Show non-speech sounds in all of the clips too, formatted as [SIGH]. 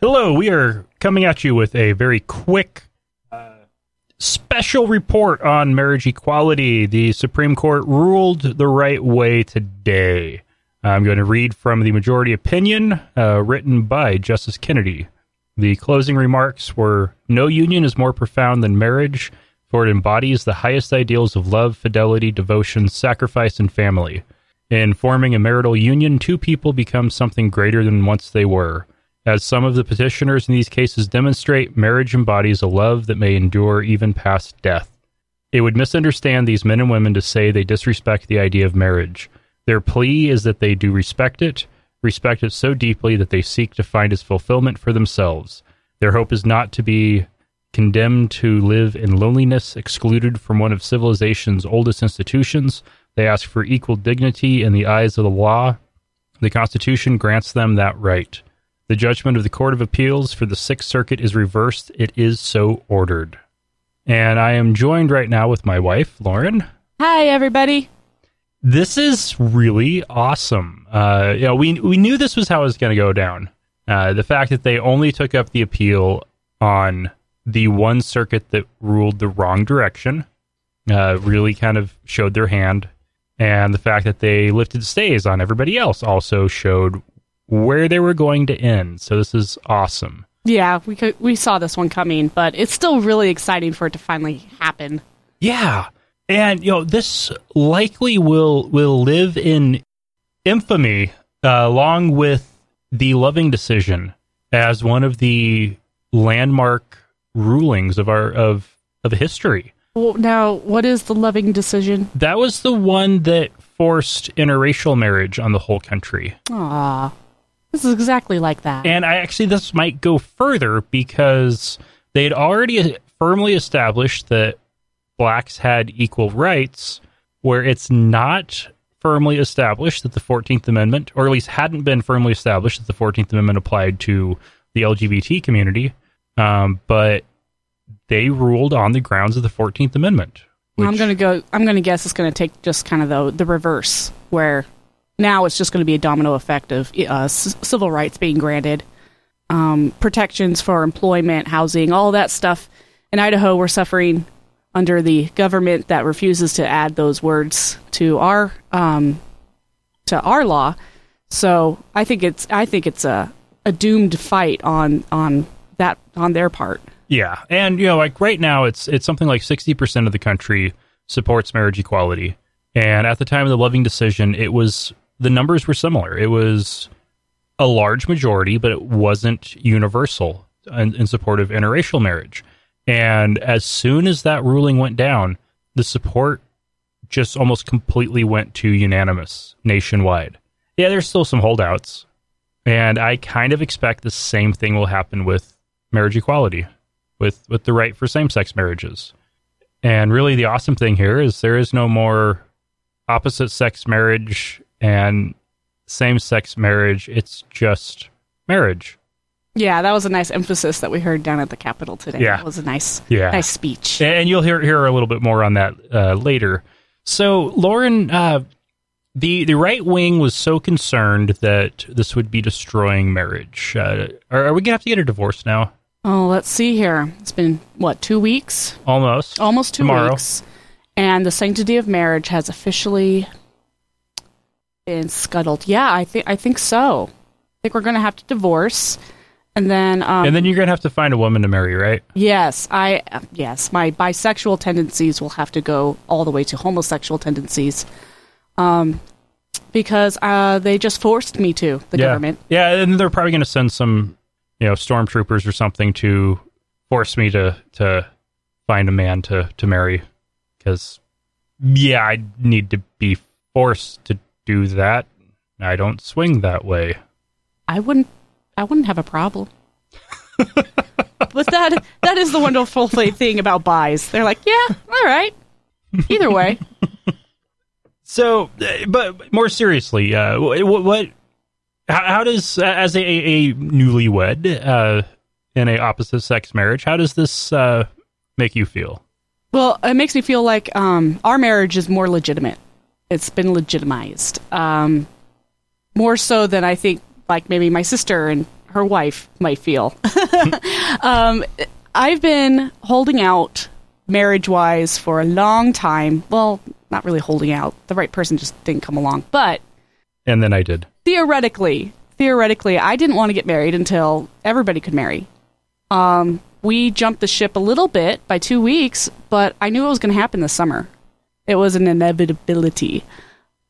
Hello, we are coming at you with a very quick uh, special report on marriage equality. The Supreme Court ruled the right way today. I'm going to read from the majority opinion uh, written by Justice Kennedy. The closing remarks were No union is more profound than marriage, for it embodies the highest ideals of love, fidelity, devotion, sacrifice, and family. In forming a marital union, two people become something greater than once they were. As some of the petitioners in these cases demonstrate, marriage embodies a love that may endure even past death. It would misunderstand these men and women to say they disrespect the idea of marriage. Their plea is that they do respect it, respect it so deeply that they seek to find its fulfillment for themselves. Their hope is not to be condemned to live in loneliness, excluded from one of civilization's oldest institutions. They ask for equal dignity in the eyes of the law. The Constitution grants them that right. The judgment of the Court of Appeals for the Sixth Circuit is reversed. It is so ordered. And I am joined right now with my wife, Lauren. Hi, everybody. This is really awesome. Uh, you know, we we knew this was how it was going to go down. Uh, the fact that they only took up the appeal on the one circuit that ruled the wrong direction uh, really kind of showed their hand, and the fact that they lifted stays on everybody else also showed where they were going to end. So this is awesome. Yeah, we could, we saw this one coming, but it's still really exciting for it to finally happen. Yeah. And you know, this likely will will live in infamy uh, along with the Loving decision as one of the landmark rulings of our of of history. Well, now, what is the Loving decision? That was the one that forced interracial marriage on the whole country. Ah, this is exactly like that. And I actually, this might go further because they had already firmly established that blacks had equal rights, where it's not firmly established that the 14th Amendment, or at least hadn't been firmly established that the 14th Amendment applied to the LGBT community. Um, but they ruled on the grounds of the 14th Amendment. Which, I'm going to go, I'm going to guess it's going to take just kind of the, the reverse, where now it's just going to be a domino effect of uh, c- civil rights being granted, um, protections for employment, housing, all that stuff. In Idaho, we're suffering under the government that refuses to add those words to our um, to our law. So I think it's I think it's a, a doomed fight on on that on their part. Yeah, and you know, like right now, it's it's something like sixty percent of the country supports marriage equality, and at the time of the Loving decision, it was the numbers were similar. It was a large majority, but it wasn't universal in, in support of interracial marriage. And as soon as that ruling went down, the support just almost completely went to unanimous nationwide. Yeah, there's still some holdouts, and I kind of expect the same thing will happen with marriage equality, with with the right for same-sex marriages. And really, the awesome thing here is there is no more opposite sex marriage and same sex marriage. It's just marriage. Yeah, that was a nice emphasis that we heard down at the Capitol today. Yeah. That was a nice, Yeah. nice speech. And you'll hear hear a little bit more on that uh, later. So, Lauren, uh, the the right wing was so concerned that this would be destroying marriage. Uh, are, are we gonna have to get a divorce now? Oh, let's see here. It's been what two weeks, Almost. almost two Tomorrow. weeks, and the sanctity of marriage has officially been scuttled. Yeah, I think I think so. I think we're going to have to divorce, and then um, and then you're gonna have to find a woman to marry, right? Yes, I yes, my bisexual tendencies will have to go all the way to homosexual tendencies, um, because uh, they just forced me to the yeah. government. Yeah, and they're probably gonna send some, you know, stormtroopers or something to force me to to find a man to to marry, because yeah, I need to be forced to do that. I don't swing that way. I wouldn't, I wouldn't have a problem. [LAUGHS] but that that is the wonderful thing about buys. They're like, yeah, all right, either way. [LAUGHS] So, uh, but more seriously, uh, what, what how, how does as a, a newlywed uh, in a opposite sex marriage, how does this uh, make you feel? Well, it makes me feel like um, our marriage is more legitimate. It's been legitimized um, more so than I think. Like maybe my sister and her wife might feel. [LAUGHS] um, I've been holding out marriage wise for a long time. Well, not really holding out. The right person just didn't come along. But And then I did. theoretically, theoretically, I didn't want to get married until everybody could marry. Um, we jumped the ship a little bit by two weeks, but I knew it was going to happen this summer. It was an inevitability.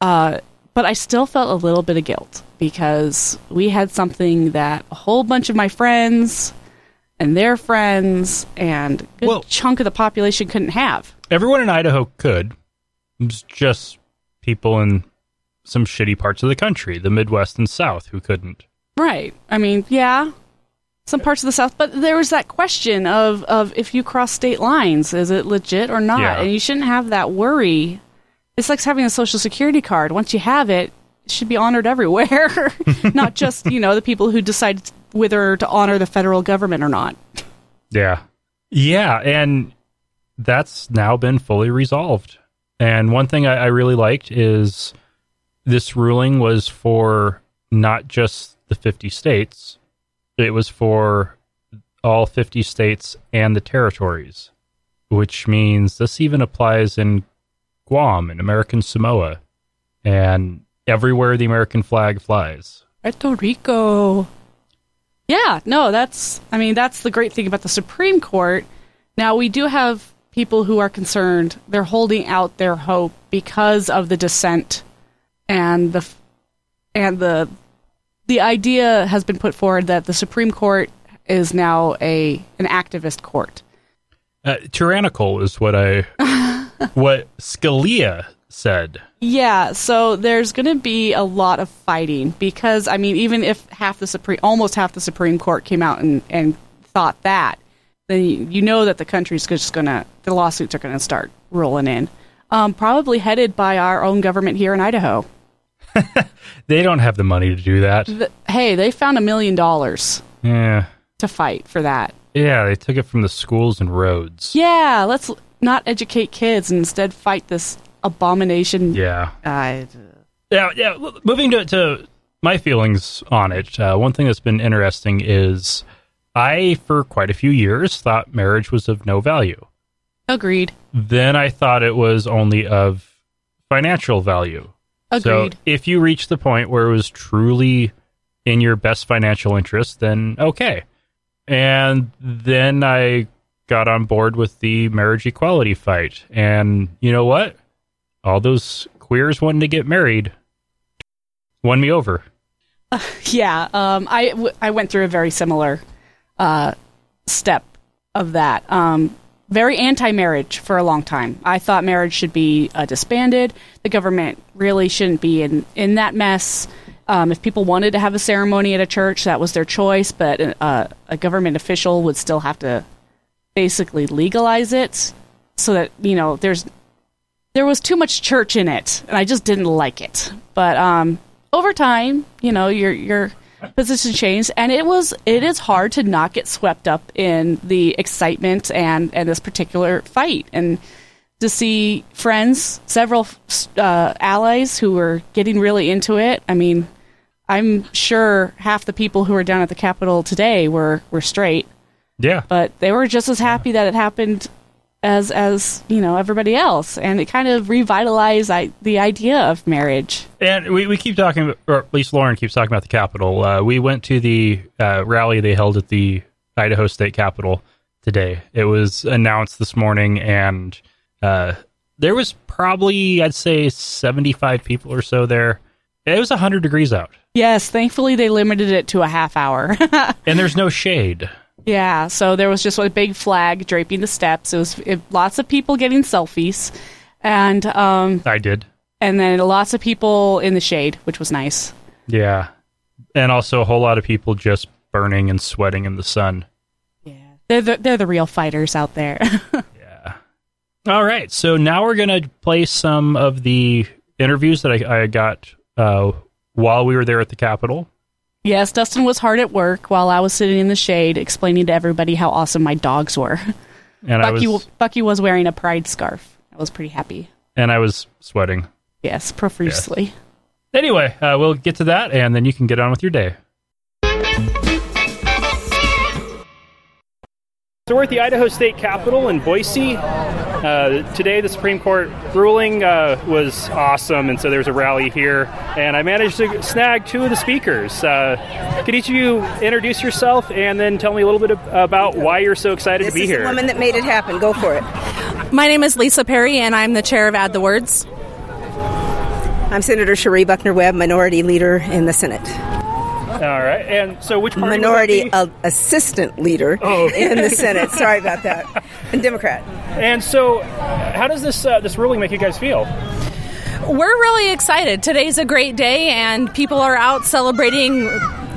Uh, but I still felt a little bit of guilt because we had something that a whole bunch of my friends and their friends and a good Well- chunk of the population couldn't have. Everyone in Idaho could. It's just people in some shitty parts of the country, the Midwest and South, who couldn't. Right. I mean, yeah, some parts of the South, but there was that question of of if you cross state lines, is it legit or not? Yeah. And you shouldn't have that worry. It's like having a social security card. Once you have it, it should be honored everywhere, [LAUGHS] not just you know the people who decide whether to honor the federal government or not. Yeah. Yeah, and that's now been fully resolved. And one thing I, I really liked is this ruling was for not just the 50 states, it was for all 50 states and the territories, which means this even applies in Guam and American Samoa and everywhere the American flag flies. Puerto Rico. Yeah, no, that's, I mean, that's the great thing about the Supreme Court. Now, we do have people who are concerned. They're holding out their hope because of the dissent and the, and the, the idea has been put forward that the Supreme Court is now a, an activist court. Uh, tyrannical is what I, [LAUGHS] what Scalia said. Yeah, so there's going to be a lot of fighting because I mean, even if half the supreme, almost half the Supreme Court came out and and thought that, then you, you know that the country's just going to the lawsuits are going to start rolling in. Um, probably headed by our own government here in Idaho. [LAUGHS] They don't have the money to do that. The, hey, they found a million dollars Yeah. to fight for that. Yeah, they took it from the schools and roads. Yeah, let's not educate kids and instead fight this abomination. Yeah. Uh, Yeah, yeah. Moving to, to my feelings on it, uh, one thing that's been interesting is I, for quite a few years, thought marriage was of no value. agreed. Then I thought it was only of financial value. Agreed. So if you reach the point where it was truly in your best financial interest, then okay. And then I got on board with the marriage equality fight. And you know what? All those queers wanting to get married won me over. Yeah, um, I w- I went through a very similar uh, step of that. Um, very anti-marriage for a long time. I thought marriage should be uh, disbanded. The government really shouldn't be in in that mess. Um, if people wanted to have a ceremony at a church, that was their choice. But uh, a government official would still have to basically legalize it, so that you know there's there was too much church in it, and I just didn't like it. But um, over time, you know, your your position changed, and it was it is hard to not get swept up in the excitement and and this particular fight, and to see friends, several uh, allies who were getting really into it. I mean, I'm sure half the people who were down at the Capitol today were were straight, Yeah. but they were just as happy that it happened as as you know everybody else, and it kind of revitalized I, the idea of marriage. And we, we keep talking, or at least Lauren keeps talking about the Capitol. Uh, we went to the uh, rally they held at the Idaho State Capitol today. It was announced this morning, and uh, there was probably, I'd say, 75 people or so there. It was 100 degrees out, Yes, thankfully they limited it to a half hour. [LAUGHS] and there's no shade. Yeah, so there was just a big flag draping the steps. It was it, lots of people getting selfies, and um, I did. and then lots of people in the shade, which was nice. Yeah. And also a whole lot of people just burning and sweating in the sun. Yeah, they're the, they're the real fighters out there. [LAUGHS] Yeah. All right. So now we're going to play some of the interviews that I, I got uh, while we were there at the Capitol. Yes, Dustin was hard at work while I was sitting in the shade explaining to everybody how awesome my dogs were. And Bucky, was, Bucky was wearing a pride scarf. I was pretty happy. And I was sweating. Yes, profusely. Yes. Anyway, uh, we'll get to that and then you can get on with your day. So we're at the Idaho State Capitol in Boise. Uh, today, the Supreme Court ruling uh, was awesome, and so there's a rally here. And I managed to snag two of the speakers. Uh, could each of you introduce yourself and then tell me a little bit about why you're so excited this to be is here? the woman that made it happen. Go for it. My name is Lisa Perry, and I'm the chair of Add the Words. I'm Senator Cherie Buckner Webb, Minority Leader in the Senate. All right, and so which party Minority uh, Assistant Leader Oh. in the Senate. Sorry about that. And Democrat. And so, how does this uh, this ruling make you guys feel? We're really excited. Today's a great day, and people are out celebrating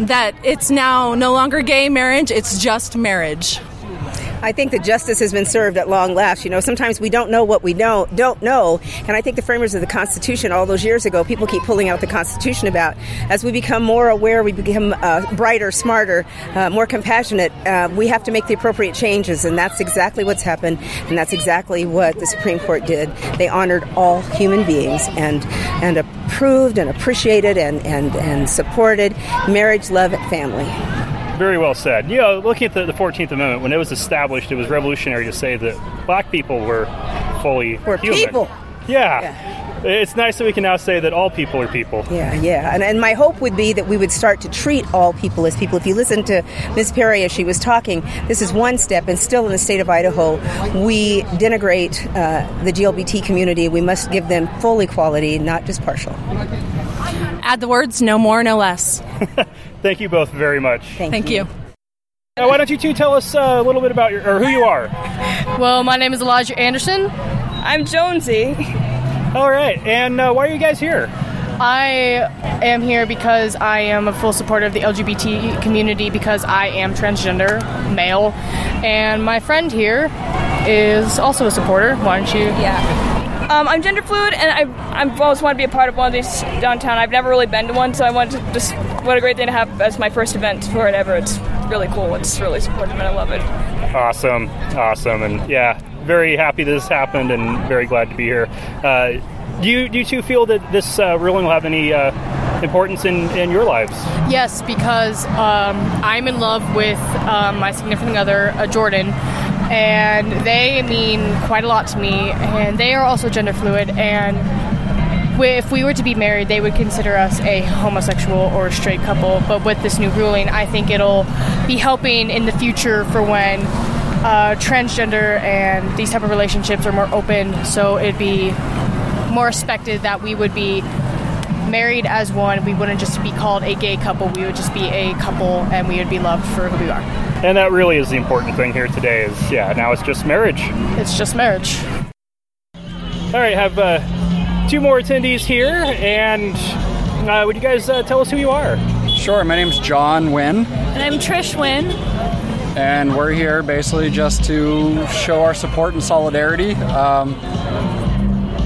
that it's now no longer gay marriage, it's just marriage. I think that justice has been served at long last. You know, sometimes we don't know what we know, don't know. And I think the framers of the Constitution all those years ago, people keep pulling out the Constitution about. As we become more aware, we become uh, brighter, smarter, uh, more compassionate, uh, we have to make the appropriate changes. And that's exactly what's happened. And that's exactly what the Supreme Court did. They honored all human beings and, and approved and appreciated and, and, and supported marriage, love, and family. Very well said. You know, looking at the, the 14th Amendment, when it was established, it was revolutionary to say that black people were fully We're human. people. Yeah. It's nice that we can now say that all people are people. Yeah, yeah. And, and my hope would be that we would start to treat all people as people. If you listen to Ms. Perry as she was talking, this is one step, and still in the state of Idaho, we denigrate uh, the GLBT community. We must give them full equality, not just partial. Add the words, no more, no less. [LAUGHS] Thank you both very much. Thank, Thank you. Now, why don't you two tell us uh, a little bit about your, or who you are? [LAUGHS] Well, my name is Elijah Anderson. I'm Jonesy. All right, and uh, why are you guys here? I am here because I am a full supporter of the LGBT community because I am transgender, male, and my friend here is also a supporter. Why don't you? Yeah. Um, I'm gender fluid, and I I've always wanted to be a part of one of these downtown. I've never really been to one, so I wanted to just what a great thing to have as my first event for it ever. It's really cool. It's really supportive, and I love it. Awesome, awesome, and yeah, very happy this happened, and very glad to be here. Uh, do you do you two feel that this uh, ruling will have any uh, importance in, in your lives? Yes, because um, I'm in love with um, my significant other, uh, Jordan, and they mean quite a lot to me. And they are also gender fluid. And if we were to be married, they would consider us a homosexual or a straight couple. But with this new ruling, I think it'll be helping in the future for when uh, transgender and these type of relationships are more open. So it'd be more respected that we would be married as one. We wouldn't just be called a gay couple. We would just be a couple, and we would be loved for who we are. And that really is the important thing here today. Is yeah, now it's just marriage. It's just marriage. All right, have uh, two more attendees here, and uh, would you guys uh, tell us who you are? Sure, my name's John Wynn, And I'm Trish Wynn. and we're here basically just to show our support and solidarity. Um,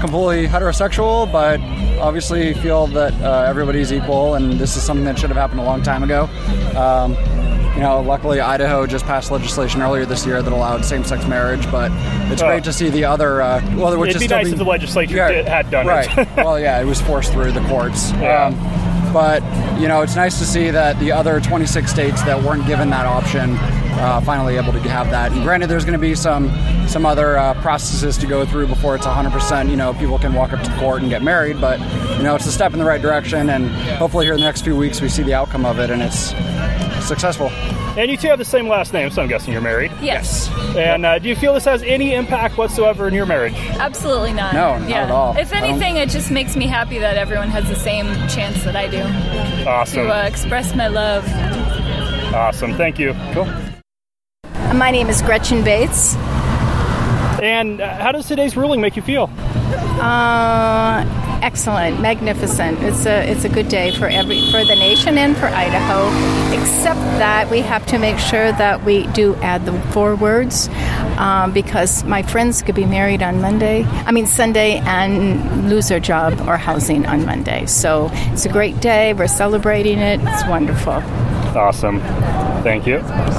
completely heterosexual, but obviously feel that uh, everybody's equal, and this is something that should have happened a long time ago. Um, you know, luckily Idaho just passed legislation earlier this year that allowed same-sex marriage, but it's Oh. great to see the other. Uh, well, which It'd is be nice being- if the legislature Yeah, did, had done right. it. well, yeah, it was forced through the courts. [LAUGHS] Yeah. Um, but you know, it's nice to see that the other 26 states that weren't given that option uh, finally able to have that. And granted, there's going to be some some other uh, processes to go through before it's 100%. You know, people can walk up to the court and get married, but you know, it's a step in the right direction. And hopefully, here in the next few weeks, we see the outcome of it, and it's successful. and you two have the same last name, so I'm guessing you're married. Yes, And uh, do you feel this has any impact whatsoever in your marriage? absolutely not. No, not yeah. at all. If anything, it just makes me happy that everyone has the same chance that I do Awesome, to uh, express my love. awesome. Thank you. Cool. My name is Gretchen Bates. And uh, how does today's ruling make you feel? Uh, excellent, magnificent. It's a it's a good day for every for the nation and for Idaho. Except that we have to make sure that we do add the four words um, because my friends could be married on Monday. I mean Sunday and lose their job or housing on Monday. So it's a great day. We're celebrating it. It's wonderful. Awesome. Thank you.